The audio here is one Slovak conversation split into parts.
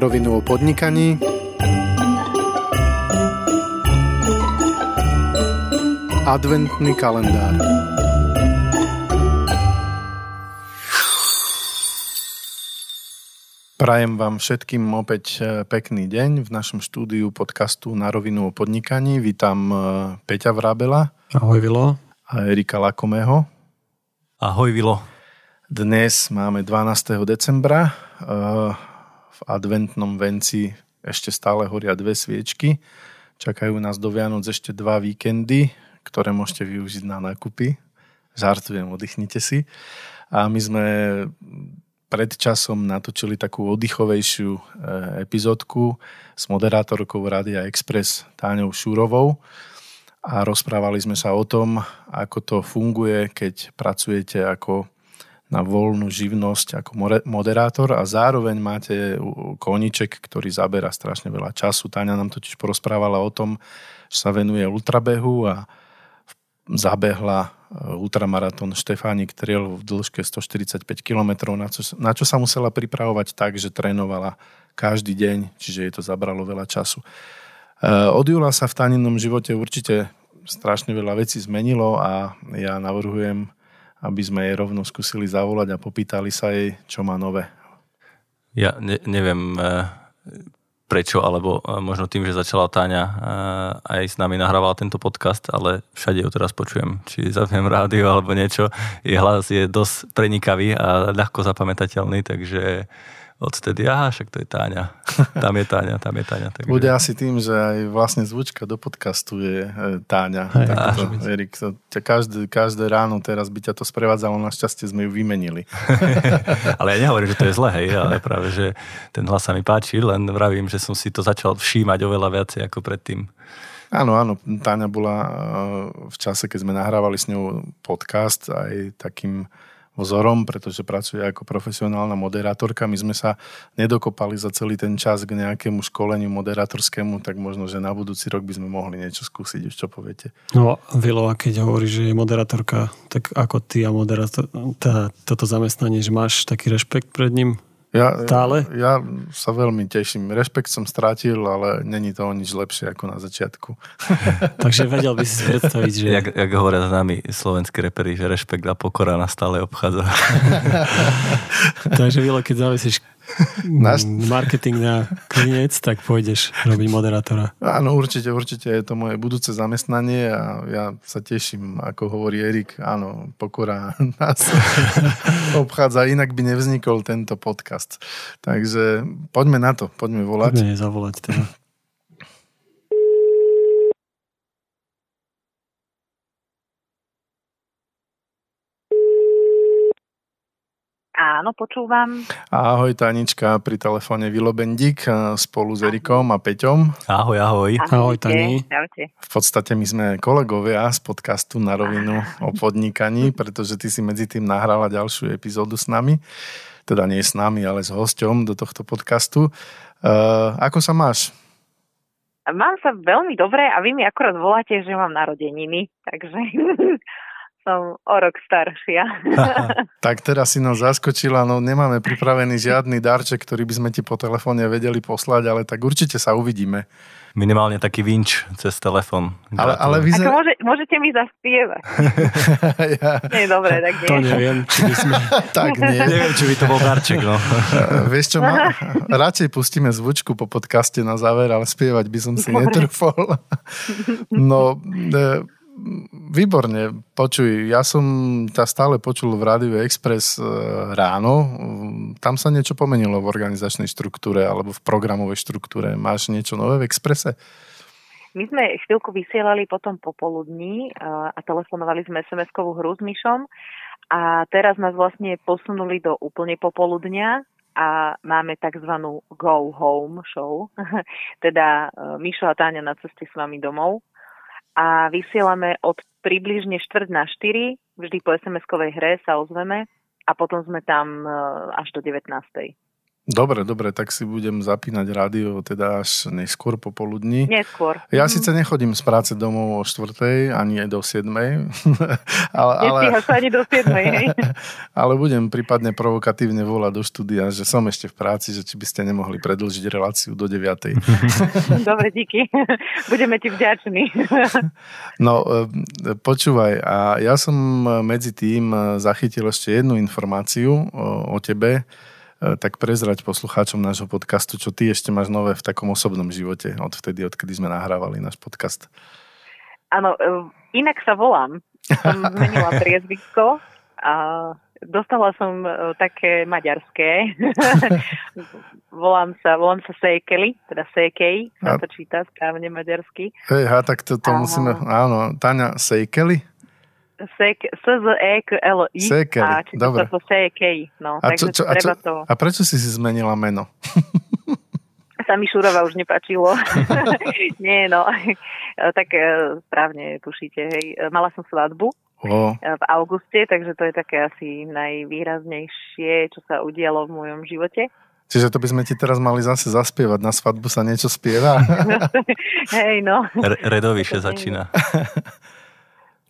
Na rovinu o podnikaní Adventný kalendár Prajem vám všetkým opäť e, pekný deň v našom štúdiu podcastu Na rovinu o podnikaní. Vítam e, Peťa Vrábela. Ahoj Vilo. A Erika Lakomého. Ahoj Vilo. Dnes máme 12. decembra. V adventnom venci ešte stále horia dve sviečky. Čakajú nás do Vianoc ešte dva víkendy, ktoré môžete využiť na nákupy. Žartujem, oddychnite si. A my sme pred časom natočili takú oddychovejšiu eh, epizódku s moderátorkou Radia Express Táňou Šúrovou a rozprávali sme sa o tom, ako to funguje, keď pracujete ako na voľnú živnosť ako moderátor a zároveň máte koniček, ktorý zabera strašne veľa času. Táňa nám totiž porozprávala o tom, že sa venuje ultrabehu a zabehla e, ultramaratón Štefánik Triel v dĺžke 145 km, na čo, na čo sa musela pripravovať tak, že trénovala každý deň, čiže jej to zabralo veľa času. E, od júla sa v Táninom živote určite strašne veľa vecí zmenilo a ja navrhujem aby sme jej rovno skúsili zavolať a popýtali sa jej, čo má nové. Ja ne, neviem e, prečo, alebo e, možno tým, že začala Táňa e, aj s nami nahrávala tento podcast, ale všade ju teraz počujem. Či zapnem rádio alebo niečo. Jej hlas je dosť prenikavý a ľahko zapamätateľný, takže odtedy, aha, však to je Táňa. Tam je Táňa, tam je Táňa. Takže... Bude asi tým, že aj vlastne zvučka do podcastu je e, Táňa. Aj, to, Erik, to, každé, každé ráno teraz by ťa to sprevádzalo, našťastie sme ju vymenili. ale ja nehovorím, že to je zle, hej, ale práve, že ten hlas sa mi páči, len vravím, že som si to začal všímať oveľa viacej ako predtým. Áno, áno, Táňa bola e, v čase, keď sme nahrávali s ňou podcast aj takým vzorom, pretože pracuje ako profesionálna moderátorka. My sme sa nedokopali za celý ten čas k nejakému školeniu moderátorskému, tak možno, že na budúci rok by sme mohli niečo skúsiť, už čo poviete. No, Vilo, a keď hovorí, že je moderátorka, tak ako ty a moderátor, tá, toto zamestnanie, že máš taký rešpekt pred ním? Ja, Stále? Ja, ja sa veľmi teším. Rešpekt som strátil, ale není to o nič lepšie ako na začiatku. Takže vedel by si predstaviť, že... Jak, jak hovoria s nami slovenskí reperi, že rešpekt a pokora nás stále obchádza. Takže Vilo, keď zavesíš Naš... marketing na klinec, tak pôjdeš robiť moderátora. Áno, určite, určite je to moje budúce zamestnanie a ja sa teším, ako hovorí Erik, áno, pokora nás obchádza, inak by nevznikol tento podcast. Takže poďme na to, poďme volať. Poďme zavolať teda. Áno, počúvam. Ahoj Tanička, pri telefóne Vilo Bendík spolu s Erikom a Peťom. Ahoj, ahoj. Ahoj, ahoj Tani. V podstate my sme kolegovia z podcastu Na rovinu o podnikaní, pretože ty si medzi tým nahrala ďalšiu epizódu s nami. Teda nie s nami, ale s hosťom do tohto podcastu. Uh, ako sa máš? Mám sa veľmi dobre a vy mi akorát voláte, že mám narodeniny, takže som o rok staršia. tak teraz si nás zaskočila, no nemáme pripravený žiadny darček, ktorý by sme ti po telefóne vedeli poslať, ale tak určite sa uvidíme. Minimálne taký vinč cez telefón. Ale, ale vyzer... Ako môže, môžete mi zaspievať. ja... Nie, dobre, tak nie. To neviem, či by sme... tak nie. Neviem, či by to bol darček, no. Vieš čo, ma... radšej pustíme zvučku po podcaste na záver, ale spievať by som si netrúfol. no, e, Výborne, počuj, ja som ťa stále počul v Rádiu Express e, ráno. Tam sa niečo pomenilo v organizačnej štruktúre alebo v programovej štruktúre. Máš niečo nové v Expresse? My sme chvíľku vysielali potom popoludní e, a telefonovali sme SMS-kovú hru s Myšom a teraz nás vlastne posunuli do úplne popoludnia a máme tzv. go home show. teda e, Mišo a Táňa na ceste s vami domov a vysielame od približne 4 na 4, vždy po SMS-kovej hre sa ozveme a potom sme tam e, až do 19. Dobre, dobre, tak si budem zapínať rádio teda až neskôr popoludní. Neskôr. Ja mm. síce nechodím z práce domov o 4. ani aj do 7. ale, ale, ani do 7. ale budem prípadne provokatívne volať do štúdia, že som ešte v práci, že či by ste nemohli predlžiť reláciu do 9. dobre, díky. Budeme ti vďační. no, e, počúvaj, a ja som medzi tým zachytil ešte jednu informáciu o, o tebe, E, tak prezrať poslucháčom nášho podcastu, čo ty ešte máš nové v takom osobnom živote od vtedy, odkedy sme nahrávali náš podcast. Áno, e, inak sa volám. Som zmenila priezvisko a dostala som e, také maďarské. volám sa, volám sa Sejkeli, teda Sejkej, sa to číta správne maďarsky. Hej, ha, tak to, to musíme, áno, Táňa Sejkeli? S-Z-E-K-L-I. Sekeli, a dobre. to Sekej, no. A, čo, čo, a, čo, to... a prečo si si zmenila meno? sa mi Šurova už nepačilo. Nie, no. tak e, správne tušíte, hej. Mala som svadbu o. v auguste, takže to je také asi najvýraznejšie, čo sa udialo v mojom živote. Čiže to by sme ti teraz mali zase zaspievať. Na svadbu sa niečo spieva. Hej, no. Redoviše začína.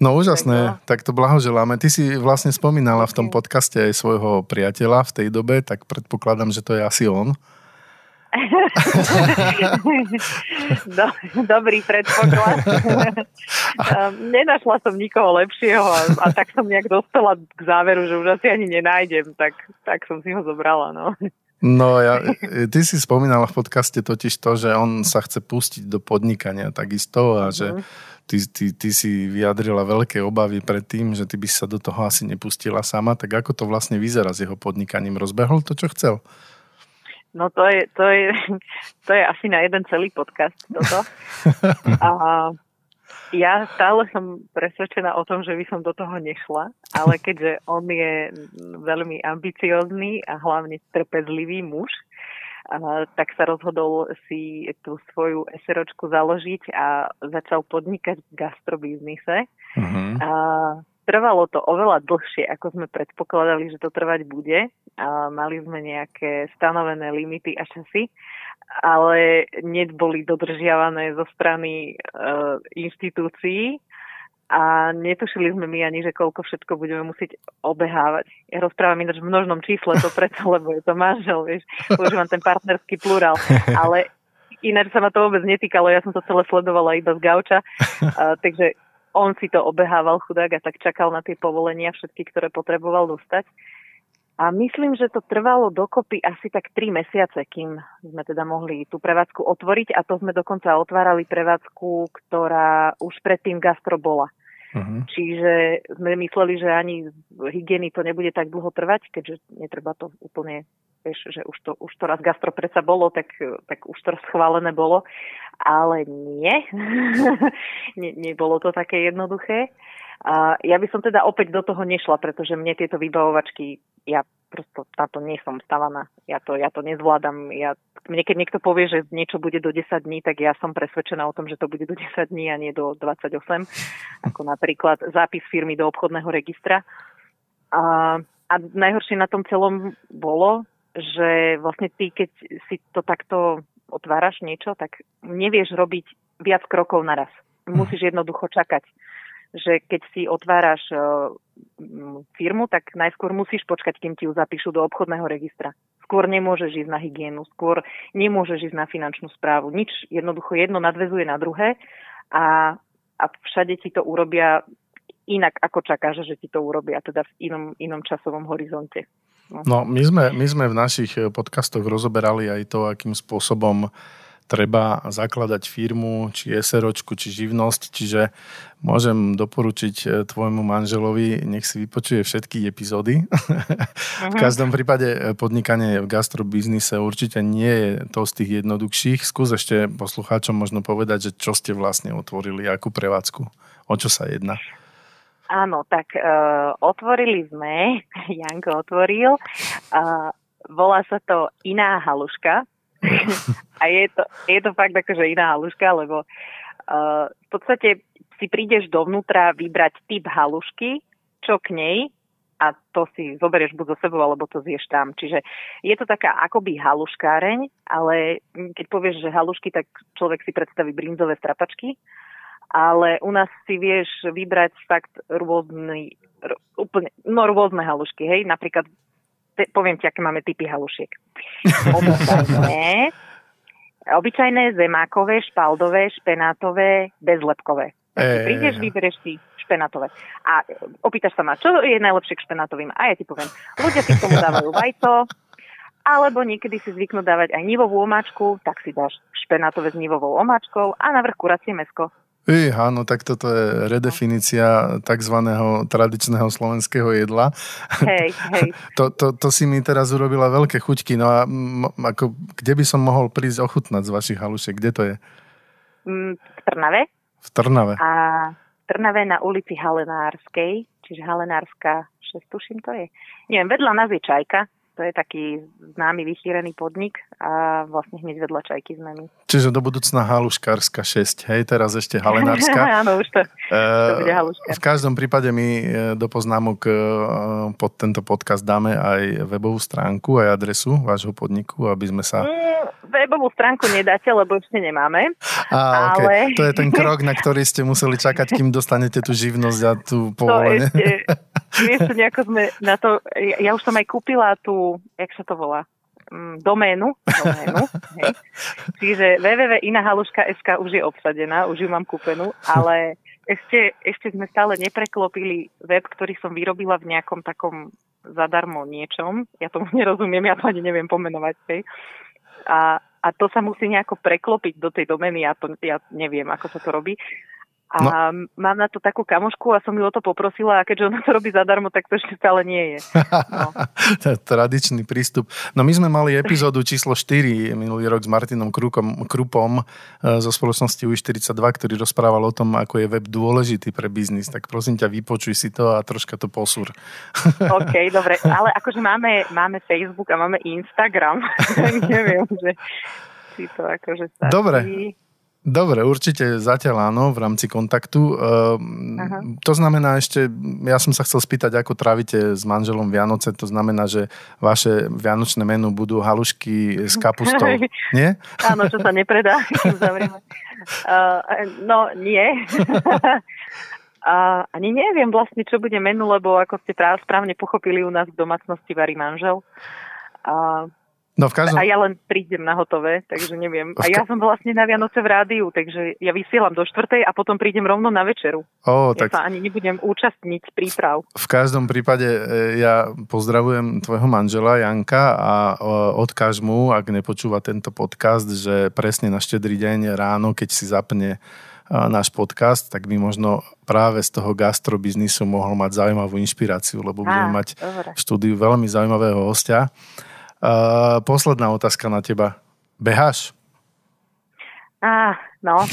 No úžasné, tak to blahoželáme. Ty si vlastne spomínala v tom podcaste aj svojho priateľa v tej dobe, tak predpokladám, že to je asi on. Do, dobrý predpoklad. Nenašla som nikoho lepšieho a, a tak som nejak dostala k záveru, že už asi ani nenájdem, tak, tak som si ho zobrala. No. No, ja, ty si spomínala v podcaste totiž to, že on sa chce pustiť do podnikania takisto a že mm ty, ty, ty si vyjadrila veľké obavy pred tým, že ty by sa do toho asi nepustila sama, tak ako to vlastne vyzerá s jeho podnikaním? Rozbehol to, čo chcel? No to je, to je, to je asi na jeden celý podcast toto. A ja stále som presvedčená o tom, že by som do toho nešla, ale keďže on je veľmi ambiciózny a hlavne trpezlivý muž, tak sa rozhodol si tú svoju SROčku založiť a začal podnikať v gastrobiznise. Uh-huh. A trvalo to oveľa dlhšie, ako sme predpokladali, že to trvať bude. A mali sme nejaké stanovené limity a časy, ale neboli dodržiavané zo strany uh, inštitúcií a netušili sme my ani, že koľko všetko budeme musieť obehávať. Ja rozprávam ináč v množnom čísle to preto, lebo je to manžel, vieš, používam ten partnerský plurál, ale ináč sa ma to vôbec netýkalo, ja som to celé sledovala iba z gauča, a, takže on si to obehával chudák a tak čakal na tie povolenia všetky, ktoré potreboval dostať. A myslím, že to trvalo dokopy asi tak 3 mesiace, kým sme teda mohli tú prevádzku otvoriť a to sme dokonca otvárali prevádzku, ktorá už predtým gastro bola. Uh-huh. Čiže sme mysleli, že ani hygieny to nebude tak dlho trvať, keďže netreba to úplne, vieš, že už to, už to raz gastro predsa bolo, tak, tak už to schválené bolo. Ale nie. ne, nebolo to také jednoduché. A ja by som teda opäť do toho nešla, pretože mne tieto vybavovačky, ja prosto na to nie som stavaná. Ja to, ja to nezvládam. Ja, mne keď niekto povie, že niečo bude do 10 dní, tak ja som presvedčená o tom, že to bude do 10 dní a nie do 28. Ako napríklad zápis firmy do obchodného registra. A, a najhoršie na tom celom bolo, že vlastne ty, keď si to takto otváraš niečo, tak nevieš robiť viac krokov naraz. Musíš jednoducho čakať že keď si otváraš e, firmu, tak najskôr musíš počkať, kým ti ju zapíšu do obchodného registra. Skôr nemôžeš ísť na hygienu, skôr nemôžeš ísť na finančnú správu. Nič, jednoducho jedno nadvezuje na druhé a, a všade ti to urobia inak, ako čakáš, že ti to urobia, teda v inom, inom časovom horizonte. No. my sme, my sme v našich podcastoch rozoberali aj to, akým spôsobom treba zakladať firmu, či SROčku, či živnosť, čiže môžem doporučiť e, tvojmu manželovi, nech si vypočuje všetky epizódy. V mhm. každom prípade e, podnikanie v gastrobiznise určite nie je to z tých jednoduchších. Skús ešte poslucháčom možno povedať, že čo ste vlastne otvorili, akú prevádzku, o čo sa jedná. Áno, tak uh, otvorili sme, Janko otvoril, uh, volá sa to Iná haluška, a je to, je to fakt akože iná haluška, lebo uh, v podstate si prídeš dovnútra vybrať typ halušky, čo k nej a to si zoberieš buď zo sebou, alebo to zješ tam. Čiže je to taká akoby haluškáreň, ale keď povieš, že halušky, tak človek si predstaví brinzové strapačky, ale u nás si vieš vybrať fakt rôzny, úplne, no rôzne halušky, hej, napríklad te, poviem ti, aké máme typy halušiek. Obyčajné, obyčajné zemákové, špaldové, špenátové, bezlepkové. Ej, prídeš, ej. vyberieš si špenátové. A e, opýtaš sa ma, čo je najlepšie k špenátovým? A ja ti poviem, ľudia si k tomu dávajú vajco, alebo niekedy si zvyknú dávať aj nivovú omáčku, tak si dáš špenátové s nivovou omáčkou a navrch kuracie mesko. Ej, áno, tak toto je redefinícia tzv. tradičného slovenského jedla. Hej, hej. To, to, to si mi teraz urobila veľké chuťky. No a m, ako, kde by som mohol prísť ochutnať z vašich halušiek? Kde to je? Mm, V Trnave V Trnave. a v Trnave na ulici Halenárskej, čiže Halenárska 6, tuším to je. Neviem, vedľa nás je Čajka, to je taký známy vychýrený podnik a vlastne hneď vedľa Čajky sme my. Čiže do budúcna haluškárska 6, hej, teraz ešte halenárska. Áno, už to, to bude Eh, v každom prípade my eh, do poznámok eh, pod tento podcast dáme aj webovú stránku, aj adresu vášho podniku, aby sme sa... Mm, webovú stránku nedáte, lebo ešte nemáme. Á, okay. ale- To je ten krok, na ktorý ste museli čakať, kým dostanete tú živnosť a tú To povolenie. ešte, vieš, nejako sme na to, ja, ja už som aj kúpila tú, jak sa to volá, mm, doménu, doménu hej. čiže www.inahaluška.sk už je obsadená, už ju mám kúpenú, ale ešte, ešte sme stále nepreklopili web, ktorý som vyrobila v nejakom takom zadarmo niečom. Ja tomu nerozumiem, ja to ani neviem pomenovať. Hej. A, a to sa musí nejako preklopiť do tej domény, ja, to, ja neviem, ako sa to robí. A no. mám na to takú kamošku a som ju o to poprosila a keďže ona to robí zadarmo, tak to ešte stále nie je. No. to je tradičný prístup. No my sme mali epizódu číslo 4 minulý rok s Martinom Krukom, Krupom eh, zo spoločnosti UI42, ktorý rozprával o tom, ako je web dôležitý pre biznis. Tak prosím ťa, vypočuj si to a troška to posúr. OK, dobre. Ale akože máme, máme Facebook a máme Instagram. Neviem, že či to akože stačí. Dobre. Dobre, určite zatiaľ áno, v rámci kontaktu. Ehm, to znamená ešte, ja som sa chcel spýtať, ako trávite s manželom Vianoce, to znamená, že vaše vianočné menu budú halušky s kapustou, nie? Áno, čo sa nepredá, zavrieme. Uh, no, nie. A ani neviem vlastne, čo bude menu, lebo ako ste práve správne pochopili, u nás v domácnosti varí manžel. A No v každom... A ja len prídem na hotové, takže neviem. A ja som vlastne na Vianoce v rádiu, takže ja vysielam do štvrtej a potom prídem rovno na večeru. Ó, ja tak sa ani nebudem účastniť príprav. v každom prípade e, ja pozdravujem tvojho manžela Janka a e, odkáž mu, ak nepočúva tento podcast, že presne na štedrý deň ráno, keď si zapne e, náš podcast, tak by možno práve z toho gastrobiznisu mohol mať zaujímavú inšpiráciu, lebo budeme mať v štúdiu veľmi zaujímavého hostia. Uh, posledná otázka na teba. Beháš? Á, no.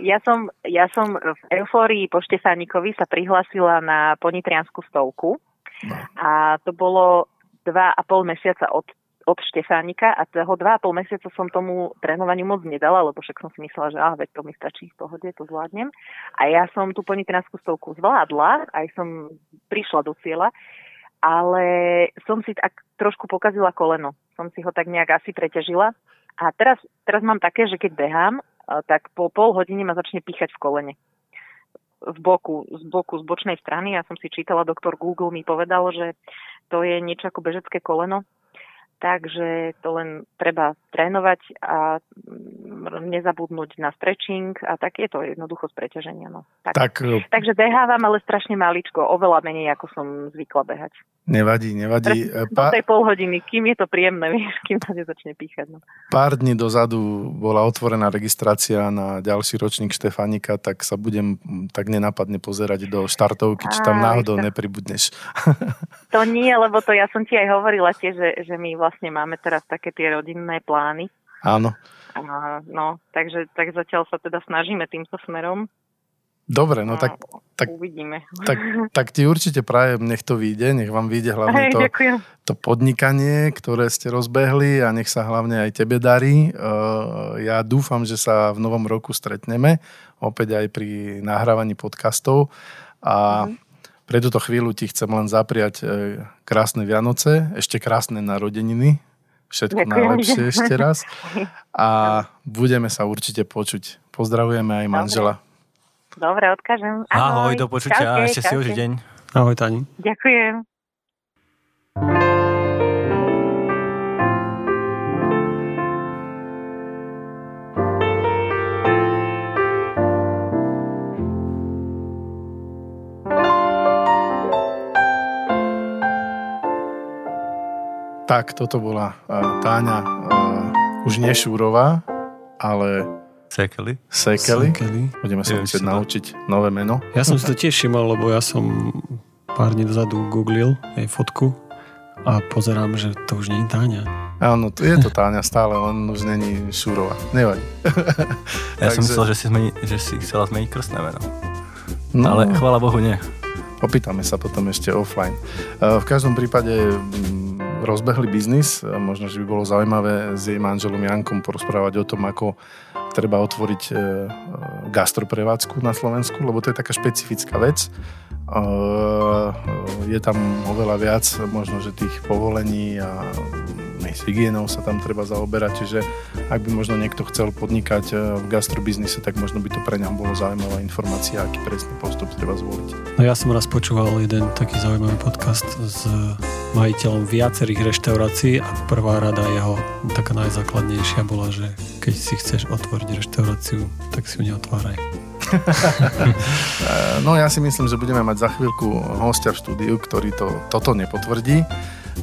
ja, som, ja som v eufórii po Štefánikovi sa prihlásila na ponitriansku stovku a to bolo dva a pol mesiaca od, od Štefánika a toho dva a pol mesiaca som tomu trénovaniu moc nedala, lebo však som si myslela, že ah, veď to mi stačí v pohode, to zvládnem. A ja som tú ponitriansku stovku zvládla, aj som prišla do cieľa, ale som si tak trošku pokazila koleno. Som si ho tak nejak asi preťažila. A teraz, teraz mám také, že keď behám, a tak po pol hodine ma začne píchať v kolene. V boku, z boku, z bočnej strany. Ja som si čítala, doktor Google mi povedal, že to je niečo ako bežecké koleno. Takže to len treba trénovať a mm, nezabudnúť na stretching a tak je to jednoducho z preťaženia. No. Tak. Tak e, Takže behávam, ale strašne maličko, oveľa menej, ako som zvykla behať. Nevadí, nevadí. E, Do Pa, tej pol hodiny, kým je to príjemné, vieš, kým to nezačne píchať. No. pár dní dozadu bola otvorená registrácia na ďalší ročník Štefánika, tak sa budem tak nenápadne pozerať do štartovky, či tam náhodou to. nepribudneš. To nie, lebo to ja som ti aj hovorila tiež, že, že my vlastne máme teraz také tie rodinné plány. Áno. No, takže tak zatiaľ sa teda snažíme týmto smerom. Dobre, no tak, tak- uvidíme. tak, tak ti určite prajem, nech to vyjde, nech vám vyjde hlavne Hej, to, ďakujem. to podnikanie, ktoré ste rozbehli a nech sa hlavne aj tebe darí. Uh, Ja dúfam, že sa v novom roku stretneme, opäť aj pri nahrávaní podcastov a Pre túto chvíľu ti chcem len zapriať e, krásne Vianoce, ešte krásne narodeniny, všetko Ďakujem. najlepšie ešte raz a budeme sa určite počuť. Pozdravujeme aj manžela. Dobre, odkážem. Ahoj, Ahoj do počutia, ešte čaute. si už deň. Ahoj, Tani. Ďakujem. Tak, toto bola uh, Táňa uh, už nešúrová, ale Sekeli. Sekeli. Sekeli. Budeme sa musieť naučiť nové meno. Ja som si to tiež všimol, lebo ja som pár dní dozadu googlil jej fotku a pozerám, že to už nie je Táňa. Áno, to je to Táňa stále, len už není Šúrova. Nevadí. ja Takže... som myslel, že si, zmeni, že si chcela zmeniť krstné meno. No, Ale chvála Bohu nie. Opýtame sa potom ešte offline. V každom prípade rozbehli biznis. Možno, že by bolo zaujímavé s jej manželom Jankom porozprávať o tom, ako treba otvoriť e, gastroprevádzku na Slovensku, lebo to je taká špecifická vec. E, je tam oveľa viac možno, že tých povolení a s hygienou sa tam treba zaoberať, čiže ak by možno niekto chcel podnikať e, v gastrobiznise, tak možno by to pre ňa bolo zaujímavá informácia, aký presný postup treba zvoliť. No ja som raz počúval jeden taký zaujímavý podcast s majiteľom viacerých reštaurácií a prvá rada jeho, taká najzákladnejšia bola, že keď si chceš otvoriť reštauráciu, tak si ju neotváraj. no ja si myslím, že budeme mať za chvíľku hostia v štúdiu, ktorý to, toto nepotvrdí.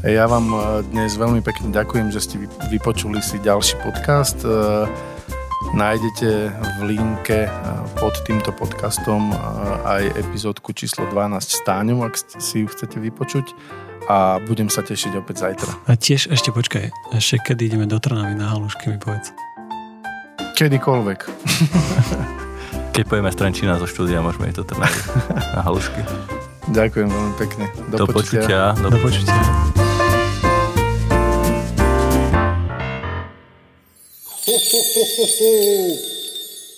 Ja vám e, dnes veľmi pekne ďakujem, že ste vypočuli si ďalší podcast. E, nájdete v linke e, pod týmto podcastom aj epizódku číslo 12 s Táňou, ak si ju chcete vypočuť a budem sa tešiť opäť zajtra. A tiež ešte počkaj, ešte kedy ideme do Trnavy na halušky mi povedz. Kedykoľvek. Keď pojeme z Trenčína zo štúdia, môžeme ísť do Trnavy na halušky. Ďakujem veľmi pekne. Do, do počutia. počutia. Do počutia.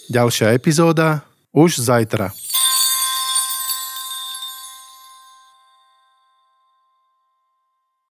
Ďalšia epizóda už zajtra.